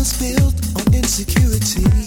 was built on insecurity.